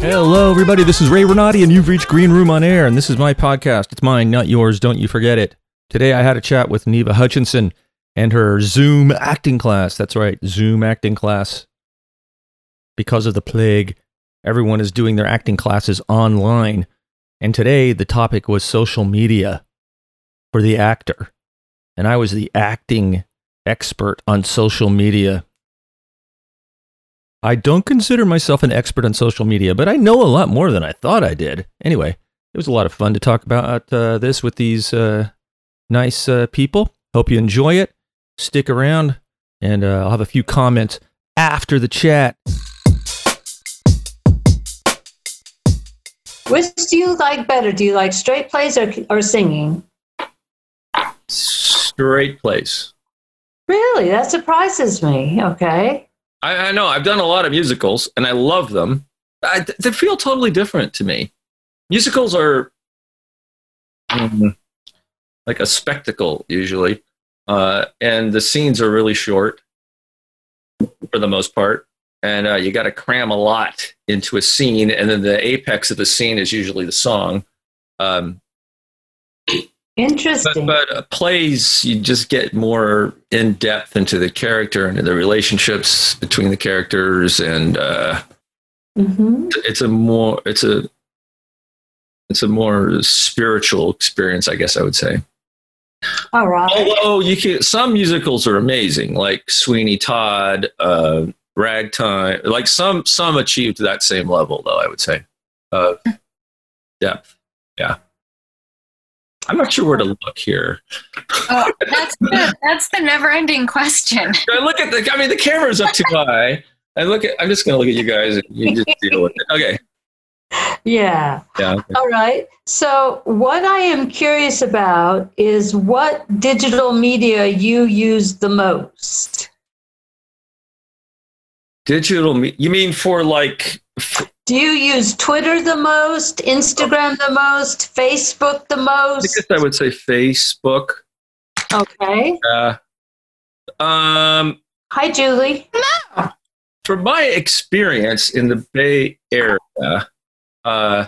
Hello, everybody. This is Ray Renati, and you've reached Green Room on Air, and this is my podcast. It's mine, not yours. Don't you forget it. Today, I had a chat with Neva Hutchinson and her Zoom acting class. That's right, Zoom acting class. Because of the plague, everyone is doing their acting classes online. And today, the topic was social media for the actor. And I was the acting expert on social media. I don't consider myself an expert on social media, but I know a lot more than I thought I did. Anyway, it was a lot of fun to talk about uh, this with these uh, nice uh, people. Hope you enjoy it. Stick around, and uh, I'll have a few comments after the chat. Which do you like better? Do you like straight plays or, or singing? Straight place. Really? That surprises me. Okay. I, I know. I've done a lot of musicals, and I love them. I, they feel totally different to me. Musicals are um, like a spectacle usually, uh, and the scenes are really short for the most part, and uh, you got to cram a lot into a scene, and then the apex of the scene is usually the song. Um, Interesting. but uh, plays, you just get more in depth into the character and the relationships between the characters, and uh, hmm it's a more it's a it's a more spiritual experience, I guess I would say. All right. Although you can, some musicals are amazing, like Sweeney Todd, uh, Ragtime. Like some some achieved that same level, though I would say, of depth. Yeah. I'm not sure where to oh. look here. Oh, that's the, that's the never-ending question. I look at the. I mean, the camera's up too high. I look at. I'm just going to look at you guys, and you just deal with it. Okay. Yeah. Yeah. okay. All right. So, what I am curious about is what digital media you use the most. Digital. Me- you mean for like? f- Do you use Twitter the most, Instagram the most, Facebook the I most? guess I would say Facebook. Okay. Uh, um, Hi, Julie. from my experience in the Bay Area, uh,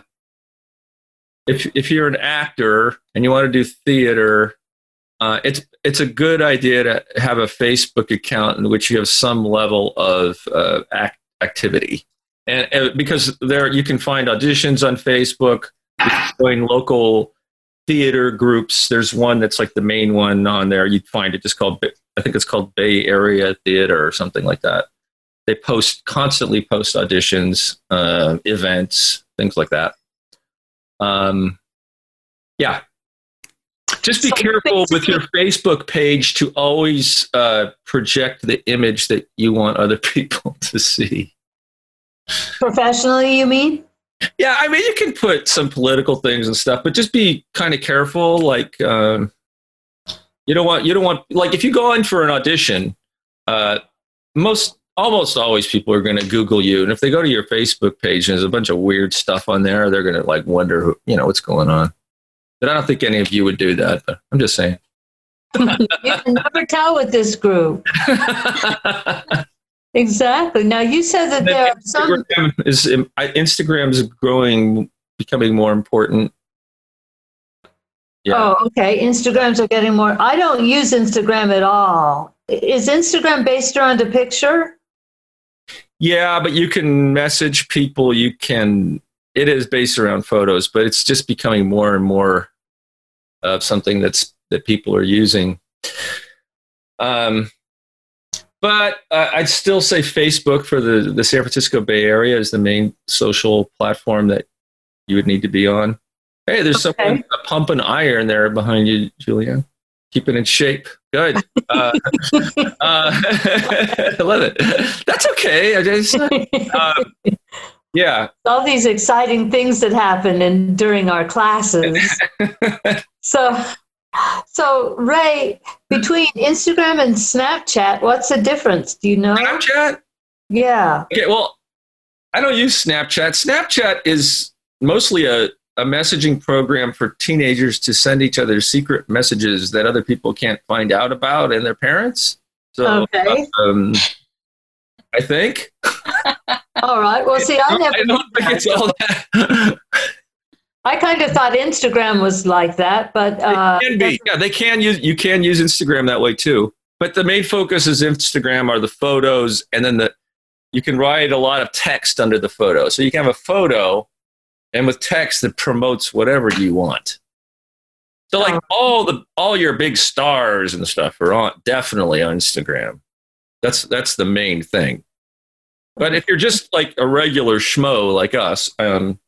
if if you're an actor and you want to do theater, uh, it's it's a good idea to have a Facebook account in which you have some level of uh, act, activity, and, and because there you can find auditions on Facebook, you can join local theater groups. There's one that's like the main one on there. You'd find it just called I think it's called Bay Area Theater or something like that they post constantly post auditions uh, events things like that um, yeah just be So careful with your facebook page to always uh, project the image that you want other people to see Professionally, you mean? yeah i mean you can put some political things and stuff but just be kind of careful like um, you don't want you don't want like if you go in for an audition uh, most almost always people are going to google you and if they go to your facebook page and there's a bunch of weird stuff on there they're going to like wonder who, you know what's going on but i don't think any of you would do that but i'm just saying You can never tell with this group. Exactly. Now, you said that there are some. Instagram is Instagram is growing becoming more important yeah Oh, okay. Instagrams are getting more. I don't use Instagram at all. Is Instagram based around a picture? Yeah, but you can message people. You can. It is based around photos, but it's just becoming more and more of something that's that people are using. Um, but uh, I'd still say Facebook for the the San Francisco Bay Area is the main social platform that you would need to be on. Hey, there's Okay. someone uh, pumping iron there behind you, Julianne. Keep it in shape. Good. Uh, uh, I love it. That's okay. I just, um, yeah. all these exciting things that happen in, during our classes. so, so Ray, between Instagram and Snapchat, what's the difference? Do you know? Snapchat? Yeah. Okay, well, I don't use Snapchat. Snapchat is mostly a, a messaging program for teenagers to send each other secret messages that other people can't find out about and their parents. So, Okay. um, I think. All right. Well, see, I never. I don't think it's all that. I kind of thought Instagram was like that, but uh, it can be. Yeah, they can use. You can use Instagram that way too. But the main focus is Instagram are the photos, and then the you can write a lot of text under the photo. So you can have a photo, and with text that promotes whatever you want. So like all the all your big stars and stuff are on definitely on Instagram. That's that's the main thing. But if you're just like a regular schmo like us, um,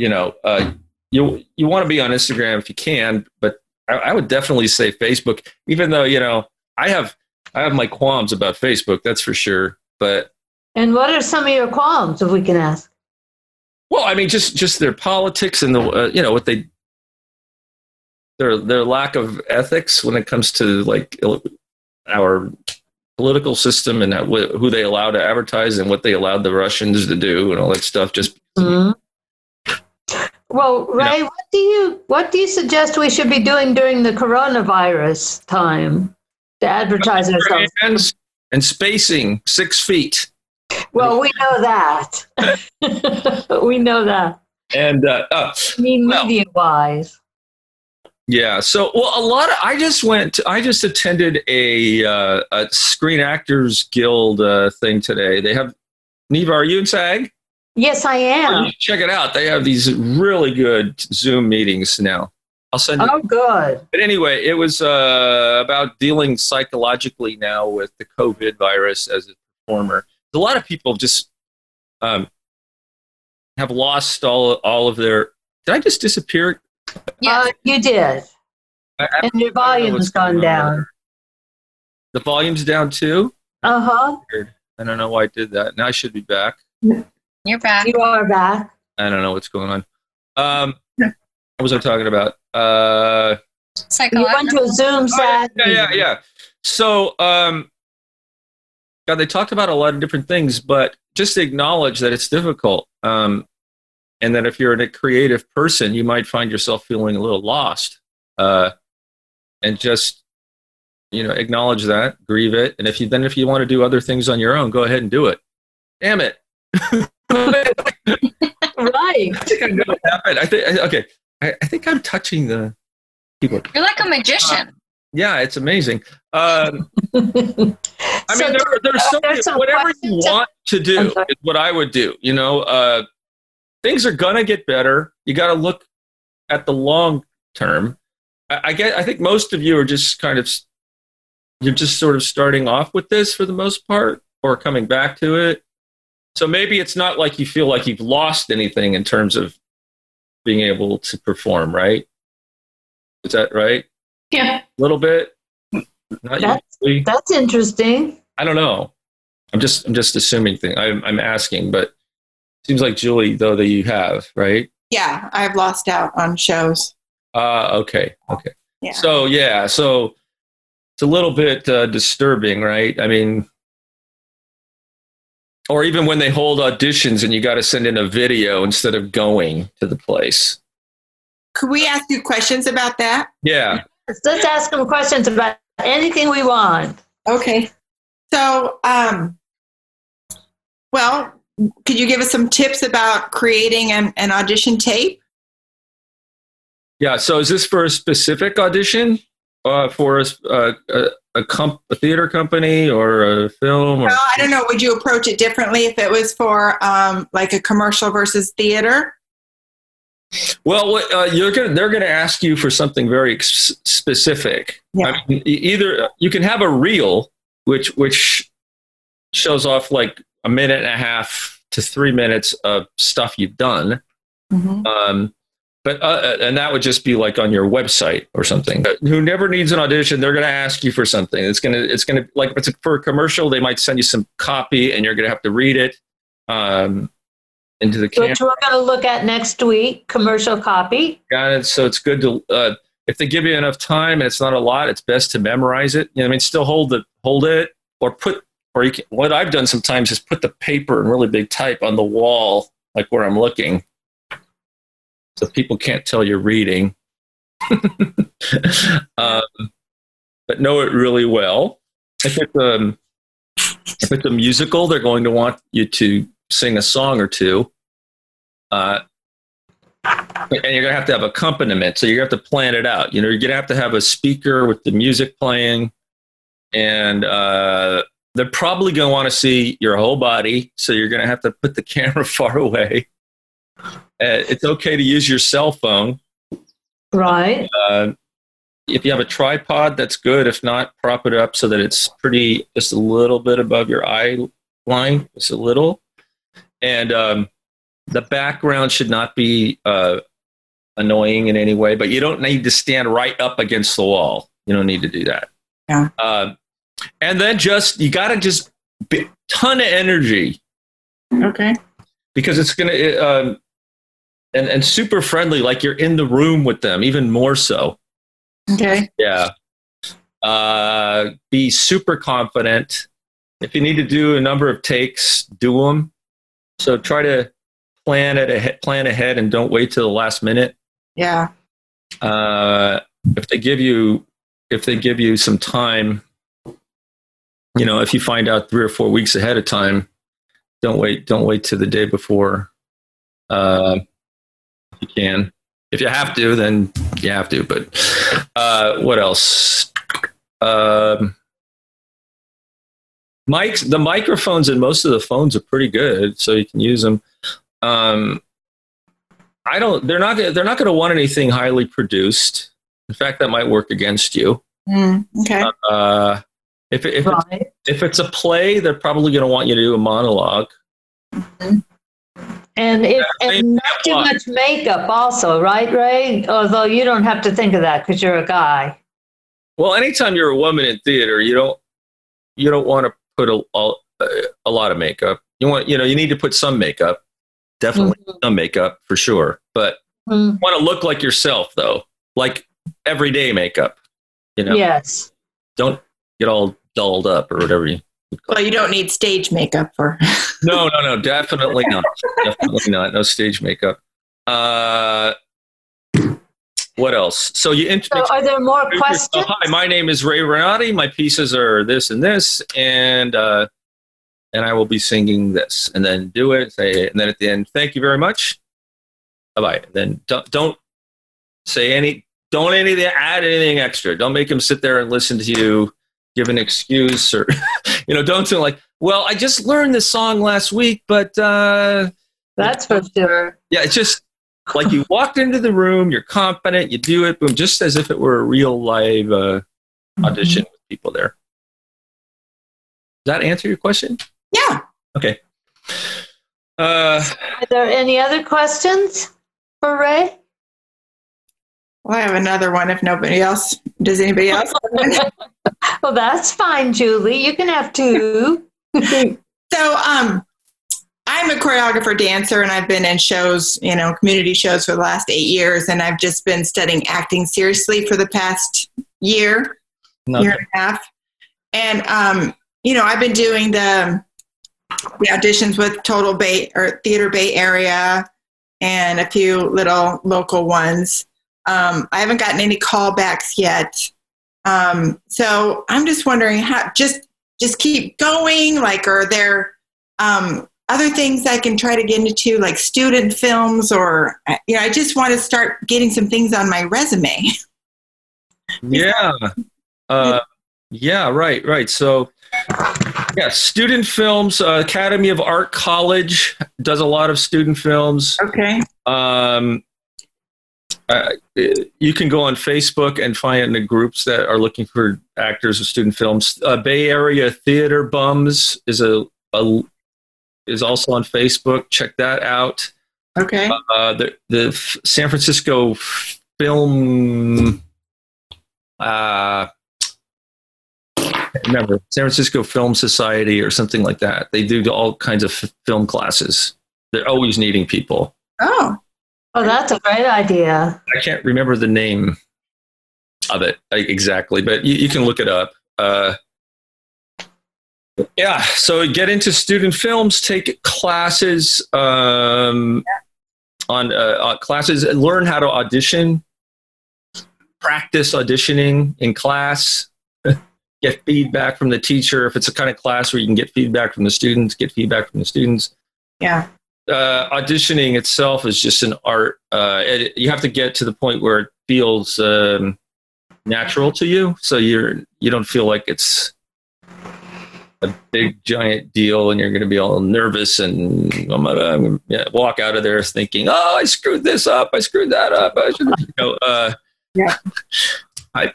you know, uh, you you want to be on Instagram if you can, but I, I would definitely say Facebook. Even though you know, I have I have my qualms about Facebook, that's for sure. But and what are some of your qualms, if we can ask? well, I mean, just just their politics and the uh, you know what they their their lack of ethics when it comes to like our political system and who they allow to advertise and what they allowed the Russians to do and all that stuff. Just Mhm. Well, Ray, what do you what do you suggest we should be doing during the coronavirus time to advertise ourselves? hands and spacing six feet. Well, we know that. we know that. And uh, uh, I mean, Well- media wise. Yeah. So, well, a lot of I just went. I just attended a uh, a Screen Actors Guild uh, thing today. They have. Neva, are you in SAG? Yes, I am. you check it out. They have these really good Zoom meetings now. I'll send you. Oh, good. But anyway, it was uh, about dealing psychologically now with the COVID virus as a performer. A lot of people just um, have lost all all of their. Did I just disappear? Yes. Uh, you did. I- I- And your I don't know what's volume's going gone down. there. The volume's down too. Uh huh. I don't know why I did that. Now I should be back. You're back. You are back. I don't know what's going on. Um, what was I talking about? Uh, You went to a Zoom oh, yeah, yeah, yeah, yeah. So, um, God, they talked about a lot of different things, but just acknowledge that it's difficult. Um, and that if you're a creative person, you might find yourself feeling a little lost. Uh, and just, you know, acknowledge that, grieve it. And if you then, if you want to do other things on your own, go ahead and do it. Damn it. Right. I think I know what happened. I think okay. I, I think I'm touching the keyboard. You're like a magician. Yeah, it's amazing. Um, I So mean, there, there's so there's some whatever you want to do is what I would do. You know, uh, things are gonna get better. You got to look at the long term. I, I get. I think most of you are just kind of you're just sort of starting off with this for the most part, or coming back to it. So maybe it's not like you feel like you've lost anything in terms of being able to perform, right? Is that right? Yeah. A little bit. Not That's- usually. That's interesting. I don't know. I'm just I'm just assuming thing. I'm I'm asking, but seems like Julie though that you have right. Yeah, I've lost out on shows. Uh okay okay. Yeah. So yeah, so it's a little bit uh, disturbing, right? I mean, or even when they hold auditions and you got to send in a video instead of going to the place. Could we ask you questions about that? Yeah. Let's ask them questions about anything we want. Okay. So, um, well, could you give us some tips about creating an, an audition tape? Yeah. So is this for a specific audition? Uh, for a, s- uh, a, comp- a theater company or a film? Or- Well, I don't know. Would you approach it differently if it was for um, like a commercial versus theater? Well, what, uh, you're gonna, they're going to ask you for something very ex- specific. Yeah. I mean, either you can have a reel, which which shows off like a minute and a half to three minutes of stuff you've done, Mm-hmm. um, but uh, and that would just be like on your website or something. But Who never needs an audition? They're going to ask you for something. It's going to it's going to like if it's for a commercial, they might send you some copy, and you're going to have to read it um, into the camera. Which we're going to look at next week. Commercial copy. Got it. So it's good to uh, if they give you enough time and it's not a lot, it's best to memorize it. You know, I mean, still hold it, hold it, or put, or you can. What I've done sometimes is put the paper in really big type on the wall, like where I'm looking. So people can't tell you're reading. um, but know it really well. If it's um, if it's a musical, they're going to want you to sing a song or two. Uh, and you're going to have to have accompaniment. So you have to plan it out. You know, you're going to have to have a speaker with the music playing, and uh, they're probably going to want to see your whole body. So you're going to have to put the camera far away. Uh, it's okay to use your cell phone. Right. Uh, if you have a tripod, that's good. If not, prop it up so that it's pretty, just a little bit above your eye line, just a little. And um, the background should not be uh, annoying in any way, but you don't need to stand right up against the wall. You don't need to do that. Yeah. Uh, and then just, you got to just, be, ton of energy Okay. because it's going to, um, and, and super friendly, like you're in the room with them, even more so. Okay. Yeah. Uh, be super confident. If you need to do a number of takes, do them. So try to plan it ahead, plan ahead, and don't wait till the last minute. Yeah. Uh, if they give you, if they give you some time, you know, if you find out three or four weeks ahead of time, don't wait. Don't wait till the day before. Uh, you can. If you have to, then you have to. But uh, what else? Um, mics. The microphones in most of the phones are pretty good, so you can use them. Um, I don't. They're not. They're not going to want anything highly produced. In fact, that might work against you. Mm, okay. Uh, if if it's, Right. if it's a play, they're probably going to want you to do a monologue. And if Yeah, and not too apply. much makeup also, right, Ray? Although you don't have to think of that because you're a guy. Well, anytime you're a woman in theater, you don't you don't want to put a, a, a lot of makeup. You want you know you need to put some makeup, definitely some makeup for sure. But Mhm. you want to look like yourself though, like everyday makeup. You know, Yes. don't get all dolled up or whatever you. Well, you don't need stage makeup for. No, no, no, definitely not. definitely not. No stage makeup. Uh, what else? So you int- So are there more questions? yourself. Hi, my name is Ray Renati. My pieces are this and this, and uh, and I will be singing this, and then do it. Say, and then at the end, thank you very much. Bye bye. Then don't don't say any. Don't anything add anything extra. Don't make them sit there and listen to you give an excuse or you know don't say like well i just learned this song last week but uh That's for sure. yeah, it's just like you walked into the room, you're confident, you do it, boom, just as if it were a real live uh, audition with people there. Does that answer your question? Yeah. Okay. Uh, Are there any other questions for Ray? Well, I have another one if nobody else. Does anybody else? Well, that's fine, Julie. You can have two. So, um, I'm a choreographer dancer, and I've been in shows, you know, community shows for the last eight years, and I've just been studying acting seriously for the past year, no, year and a half. And um, you know, I've been doing the the auditions with Total Bay or Theater Bay Area, and a few little local ones. Um, I haven't gotten any callbacks yet. Um, so I'm just wondering how just just keep going. Like, are there um, other things I can try to get into, like student films, or uh, you know, I just want to start getting some things on my resume. yeah. Uh, yeah, right, right. So, yeah, student films, uh, Academy of Art College does a lot of student films. Okay. Um, uh, you can go on Facebook and find the groups that are looking for actors of student films. Uh, Bay Area Theater Bums is a, a is also on Facebook. Check that out. Okay. Uh, the the F- San Francisco Film. Uh, remember San Francisco Film Society or something like that. They do all kinds of f- film classes. They're always needing people. Oh. Oh, that's a great idea. I can't remember the name of it exactly, but you, you can look it up. Uh, yeah, so get into student films, take classes. Um, on uh, uh, classes. Learn how to audition, practice auditioning in class. get feedback from the teacher. If it's a kind of class where you can get feedback from the students, get feedback from the students. Yeah. Uh, auditioning itself is just an art. Uh, it, you have to get to the point where it feels um, natural to you, so you're you don't feel like it's a big giant deal, and you're going to be all nervous and I'm gonna, I'm gonna yeah, walk out of there thinking, "Oh, I screwed this up. I screwed that up." I should, you know, uh, Yeah. I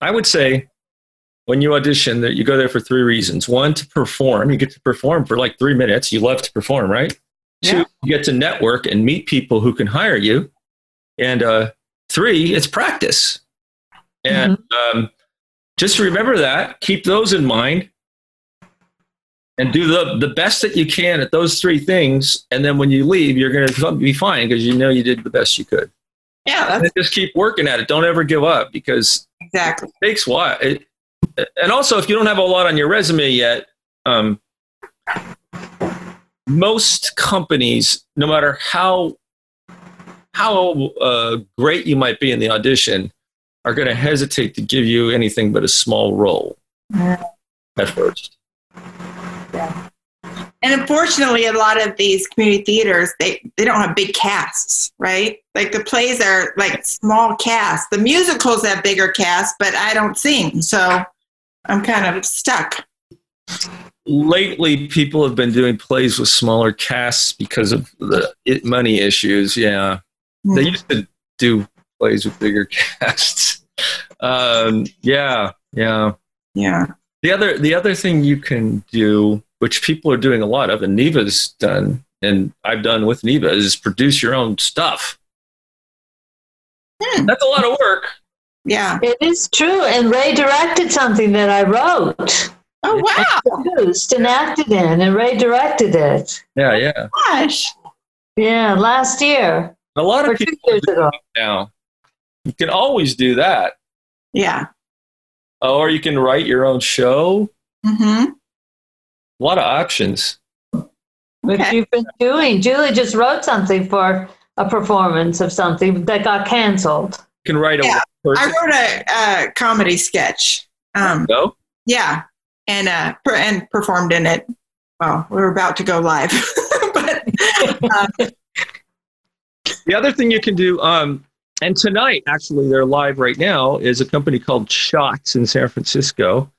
I would say when you audition that you go there for three reasons. One, to perform. You get to perform for like three minutes. You love to perform, right? Two, Yeah. you get to network and meet people who can hire you. And uh, three, it's practice. And um, just remember that. Keep those in mind. And do the, the best that you can at those three things. And then when you leave, you're going to be fine because you know you did the best you could. Yeah, that's just keep working at it. Don't ever give up because exactly. it takes a while. It, and also, if you don't have a lot on your resume yet, um, most companies, no matter how how uh, great you might be in the audition, are going to hesitate to give you anything but a small role Yeah. at first. Yeah. And unfortunately, a lot of these community theaters, they, they don't have big casts, right? Like the plays are like small casts. The musicals have bigger casts, but I don't sing. So I'm kind of stuck. Lately, people have been doing plays with smaller casts because of the it, money issues. Yeah. They used to do plays with bigger casts. Um, yeah, yeah. Yeah. The other the other thing you can do, which people are doing a lot of, and Neva's done, and I've done with Neva, is produce your own stuff. Hmm. That's a lot of work. Yeah. It is true. And Ray directed something that I wrote, Oh, wow. produced, and acted in, and Ray directed it. Yeah, yeah. Gosh. Yeah, last year A lot of people years ago. now. You can always do that, Yeah. or you can write your own show. Mm-hmm. A lot of options. Which Okay. you've been doing. Julie just wrote something for a performance of something that got canceled. You can write a Yeah, I wrote a, a comedy sketch. Um, show. yeah. And, uh, per- and performed in it. Well, we are about to go live. but um, The other thing you can do, um, and tonight, actually, they're live right now, is a company called Shots in San Francisco.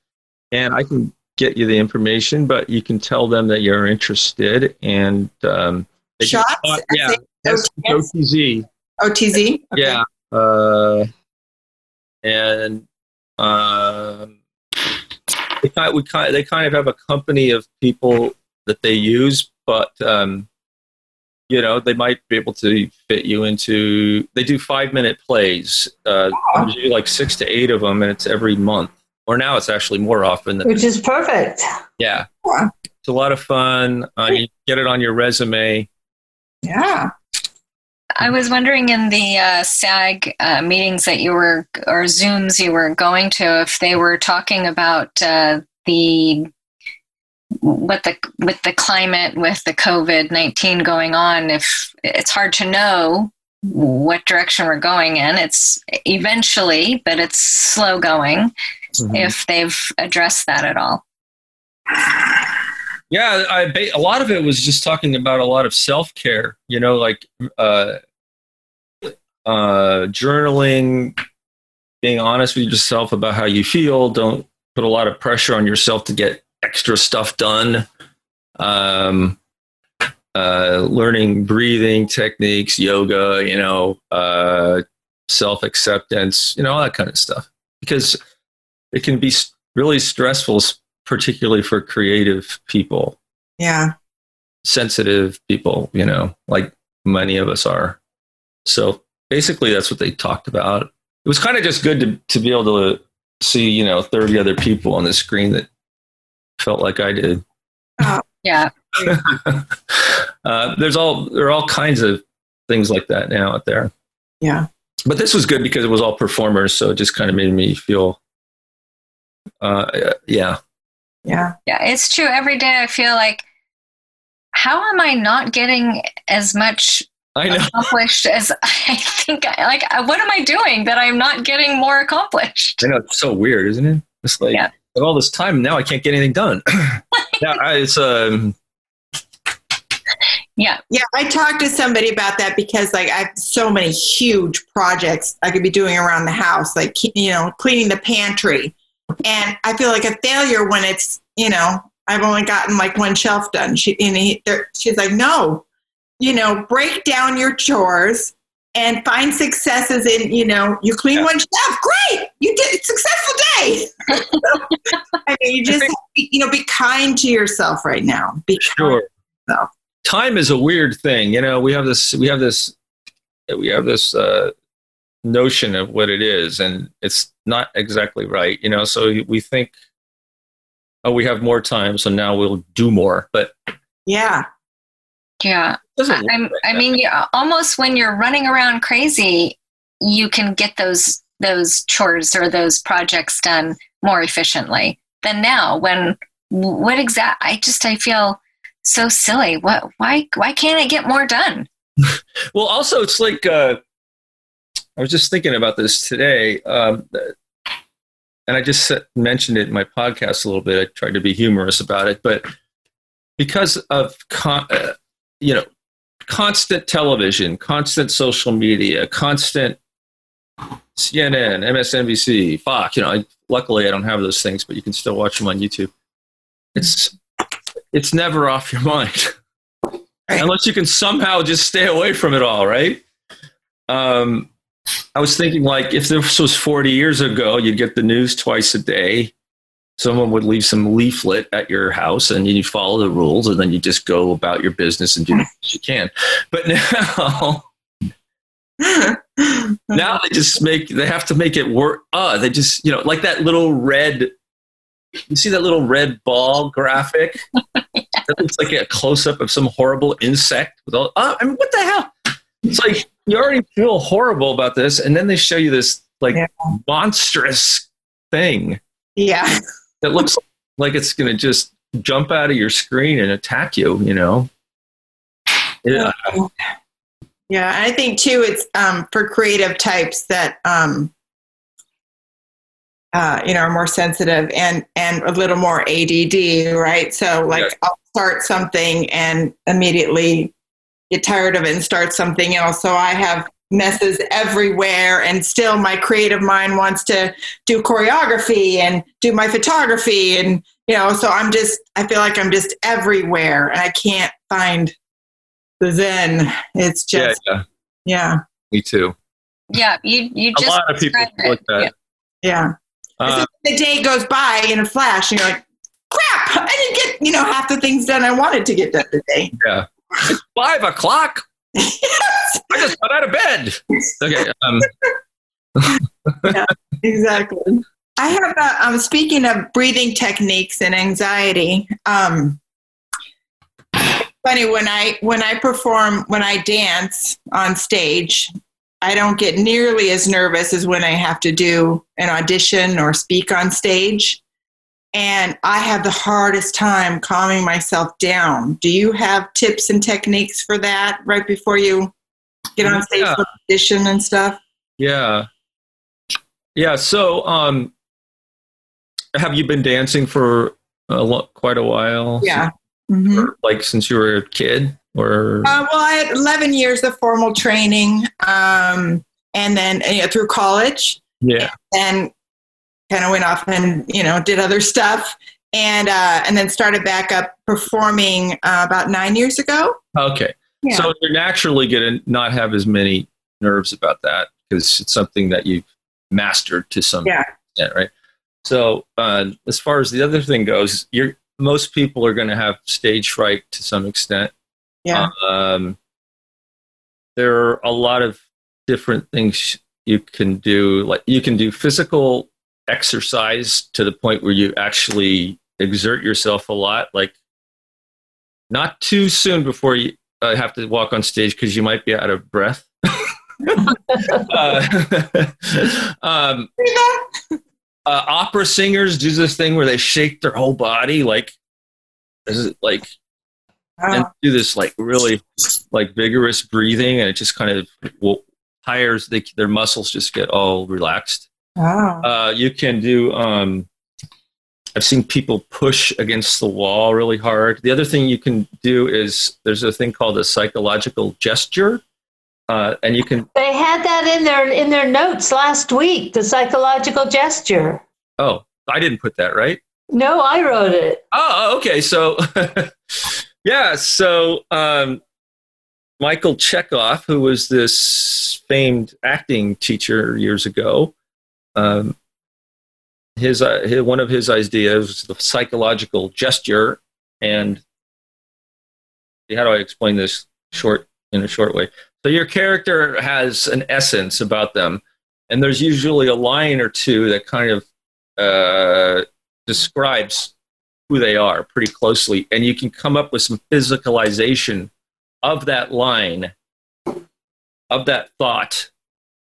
And I can get you the information, but you can tell them that you're interested. And um, they can- Shots? uh, yeah? OTZ. OTZ? Okay. Yeah. Uh, and um, kind, we kind, they kind of have a company of people that they use, but um, you know they might be able to fit you into. They do five minute plays. Uh, usually like six to eight of them, and it's every month. Or now it's actually more often than Which is perfect. yeah. Wow. It's a lot of fun. Uh, you get it on your resume. Yeah. I was wondering in the uh, SAG uh, meetings that you were, or Zooms you were going to, if they were talking about uh, the what the with the climate with the COVID nineteen going on. If it's hard to know what direction we're going in, it's eventually, but it's slow going. If they've addressed that at all. Yeah, I ba- a lot of it was just talking about a lot of self care. You know, like uh, uh, journaling, being honest with yourself about how you feel. Don't put a lot of pressure on yourself to get extra stuff done. Um, uh, learning breathing techniques, yoga. You know, uh, self acceptance. You know, all that kind of stuff. Because it can be really stressful, particularly for creative people Yeah. sensitive people, you know, like many of us are. So basically, that's what they talked about. It was kind of just good to, to be able to see, you know, 30 other people on the screen that felt like I did. Yeah. uh, there's all, there are all kinds of things like that now out there. Yeah. But this was good because it was all performers. So it just kind of made me feel, uh, yeah. Yeah. Yeah, it's true. Every day I feel like, how am I not getting as much I know. accomplished as I think. I, like, uh, what am I doing that I'm not getting more accomplished? I know it's so weird, isn't it? It's like Yeah. I have all this time now I can't get anything done. yeah, I, it's um Yeah, Yeah, I talked to somebody about that because like I have so many huge projects I could be doing around the house, like you know, cleaning the pantry, and I feel like a failure when it's you know I've only gotten like one shelf done. She and he, there- she's like, no, you know, break down your chores and find successes in you know you clean Yeah. one shelf, great, you did successful day. So, I mean, you just you know be kind to yourself right now. Be sure. Time is a weird thing, you know. We have this, we have this, we have this uh, notion of what it is, and it's not exactly right, you know. So we think, oh, we have more time, so now we'll do more, but Yeah. yeah. I'm, like I mean, yeah, almost when you're running around crazy, you can get those those chores or those projects done more efficiently than now. When what exact? I just I feel so silly. What? Why? Why can't I get more done? Well, also, it's like uh, I was just thinking about this today, um, and I just mentioned it in my podcast a little bit. I tried to be humorous about it, but because of con- uh, you know constant television, constant social media, constant CNN, MSNBC, Fox. You know, I, luckily I don't have those things, but you can still watch them on YouTube. It's it's never off your mind unless you can somehow just stay away from it all, right? Um, I was thinking like if this was 40 years ago, you'd get the news twice a day. Someone would leave some leaflet at your house and you follow the rules and then you just go about your business and do the best you can. But now, now they just make, they have to make it work. Uh, they just, you know, like that little red, you see that little red ball graphic? That looks like a close up of some horrible insect with all, uh, I mean, what the hell? It's like you already feel horrible about this, and then they show you this like Yeah. monstrous thing yeah. that looks like it's going to just jump out of your screen and attack you. You know? Yeah. Yeah, I think too, it's um, for creative types that um, uh, you know are more sensitive and and a little more ADD, right? So like Yeah. I'll start something and immediately get tired of it and start something else. So I have messes everywhere, and still my creative mind wants to do choreography and do my photography, and you know, so I'm just I feel like I'm just everywhere, and I can't find the zen. It's Yeah, just yeah. yeah. Me too. Yeah, you you A lot of people described like it. that. Yeah. Uh, the day goes by in a flash and you're like, crap, I didn't get, you know, half the things done I wanted to get done today. yeah. It's five o'clock. I just got out of bed. Okay. Um, exactly. I have, uh, um, speaking of breathing techniques and anxiety, um, funny when I, when I perform, when I dance on stage, I don't get nearly as nervous as when I have to do an audition or speak on stage. And I have the hardest time calming myself down. Do you have tips and techniques for that right before you get on stage Yeah. for audition and stuff? yeah. Yeah. So, um, have you been dancing for a lo- quite a while? Yeah. Mhm. Or, like since you were a kid, or Uh, well, I had 11 years of formal training, um, and then you know, through college, yeah. and kind of went off and you know did other stuff, and uh, and then started back up performing uh, about nine years ago. Okay. Yeah. So you're naturally going to not have as many nerves about that because it's something that you've mastered to some Yeah. extent, right? So uh, as far as the other thing goes, you're most people are going to have stage fright to some extent. Yeah, Um, there are a lot of different things you can do. Like you can do physical exercise to the point where you actually exert yourself a lot. Like not too soon before you uh, have to walk on stage because you might be out of breath. uh, um, uh, opera singers do this thing where they shake their whole body, like, is it like and do this like really like vigorous breathing, and it just kind of tires they, their muscles just get all relaxed. Oh. Uh, you can do. Um, I've seen people push against the wall really hard. The other thing you can do is there's a thing called a psychological gesture, uh, and you can. They had that in their in their notes last week. The psychological gesture. Oh, I didn't put that right. No, I wrote it. Oh, okay. So, yeah. So, um, Michael Chekhov, who was this famed acting teacher years ago, um, his, uh, his one of his ideas was the psychological gesture, and how do I explain this short in a short way? So, your character has an essence about them, and there's usually a line or two that kind of uh, describes who they are pretty closely, and you can come up with some physicalization of that line, of that thought,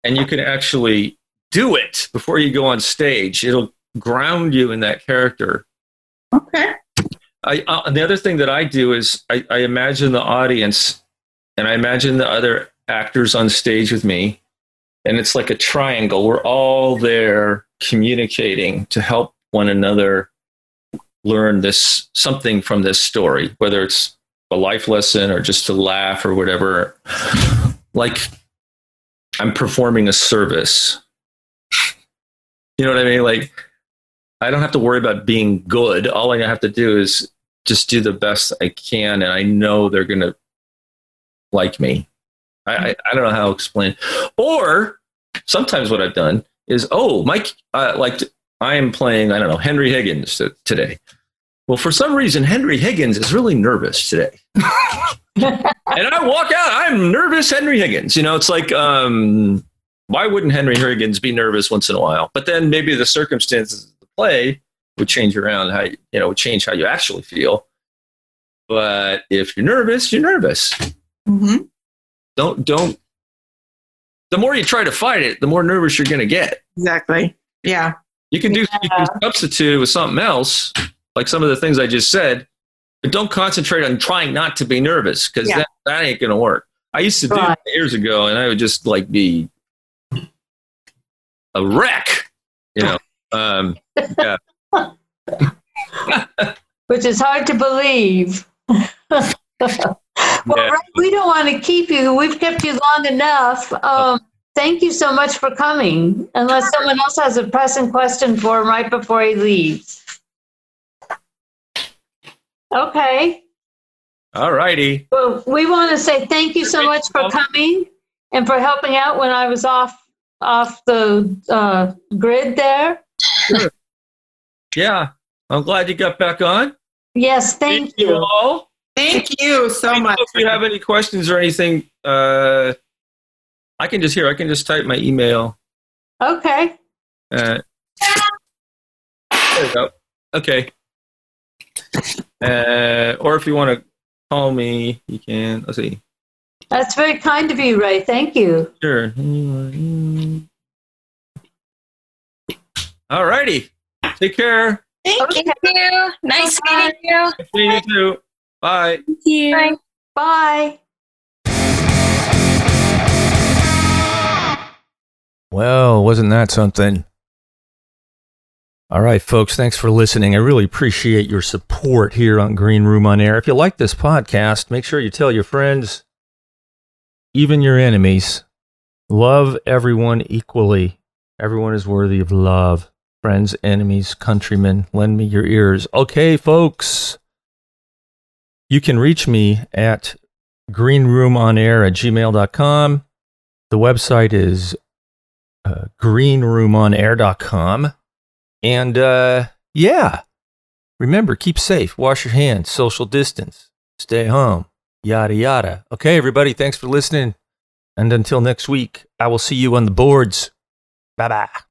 and you can actually do it before you go on stage. It'll ground you in that character. Okay. I, uh, the other thing that I do is I, I imagine the audience and I imagine the other actors on stage with me, and it's like a triangle. We're all there communicating to help one another learn this something from this story, whether it's a life lesson or just to laugh or whatever. Like I'm performing a service. You know what I mean? Like I don't have to worry about being good. All I have to do is just do the best I can, and I know they're going to like me. I, I, I don't know how to explain. Or sometimes what I've done is, oh, Mike, uh, like I am playing, I don't know, Henry Higgins t- today. Well, for some reason, Henry Higgins is really nervous today. and I walk out, I'm nervous, Henry Higgins. You know, it's like, um, why wouldn't Henry Higgins be nervous once in a while? But then maybe the circumstances of the play would change around how you, you know, would change how you actually feel. But if you're nervous, you're nervous. hmm Don't don't. The more you try to fight it, the more nervous you're going to get. Exactly. Yeah. You can do you can substitute with something else, like some of the things I just said, but don't concentrate on trying not to be nervous because Yeah. that, that ain't going to work. I used to do Right. years ago, and I would just like be a wreck, you know. Um, which is hard to believe. well, Yeah. Ray, we don't want to keep you. We've kept you long enough. Um, thank you so much for coming. Unless someone else has a pressing question for him right before he leaves. Okay. all righty. Well, we want to say thank you so much for coming and for helping out when I was off off the uh, grid there. Yeah, I'm glad you got back on. Yes, thank you. all. Thank you so Let me know much. If you have any questions or anything, uh, I can just here. I can just type my email. Okay. Uh, there we go. Okay. Uh, or if you want to call me, you can. Let's see. That's very kind of you, Ray. Thank you. Sure. All righty. Take care. Thank you. Thank you. Nice meeting you. See you too. Bye. Thank you. Bye. Bye. Well, wasn't that something? All right, folks, thanks for listening. I really appreciate your support here on Green Room on Air. If you like this podcast, make sure you tell your friends, even your enemies. Love everyone equally. Everyone is worthy of love. Friends, enemies, countrymen, lend me your ears. Okay, folks. You can reach me at greenroomonair at gmail.com. The website is uh, greenroomonair.com. And uh, yeah, remember, keep safe, wash your hands, social distance, stay home, yada, yada. Okay, everybody, thanks for listening. And until next week, I will see you on the boards. Bye bye.